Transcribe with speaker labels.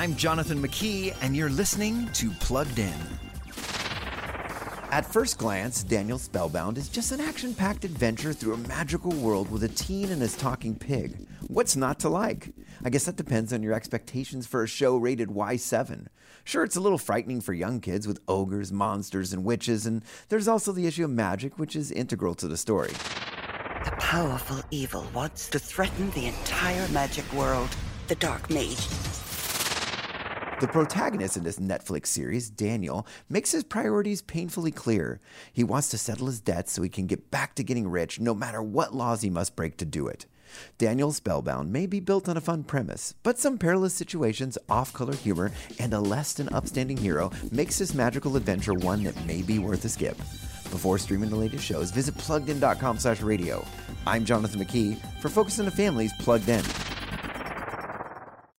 Speaker 1: I'm Jonathan McKee, and you're listening to Plugged In. At first glance, Daniel Spellbound is just an action packed adventure through a magical world with a teen and his talking pig. What's not to like? I guess that depends on your expectations for a show rated Y7. Sure, it's a little frightening for young kids with ogres, monsters, and witches, and there's also the issue of magic, which is integral to the story.
Speaker 2: The powerful evil wants to threaten the entire magic world. The Dark Mage.
Speaker 1: The protagonist in this Netflix series, Daniel, makes his priorities painfully clear. He wants to settle his debts so he can get back to getting rich, no matter what laws he must break to do it. Daniel Spellbound may be built on a fun premise, but some perilous situations, off-color humor, and a less than upstanding hero makes this magical adventure one that may be worth a skip. Before streaming the latest shows, visit pluggedin.com slash radio. I'm Jonathan McKee for Focus on the Family's Plugged In.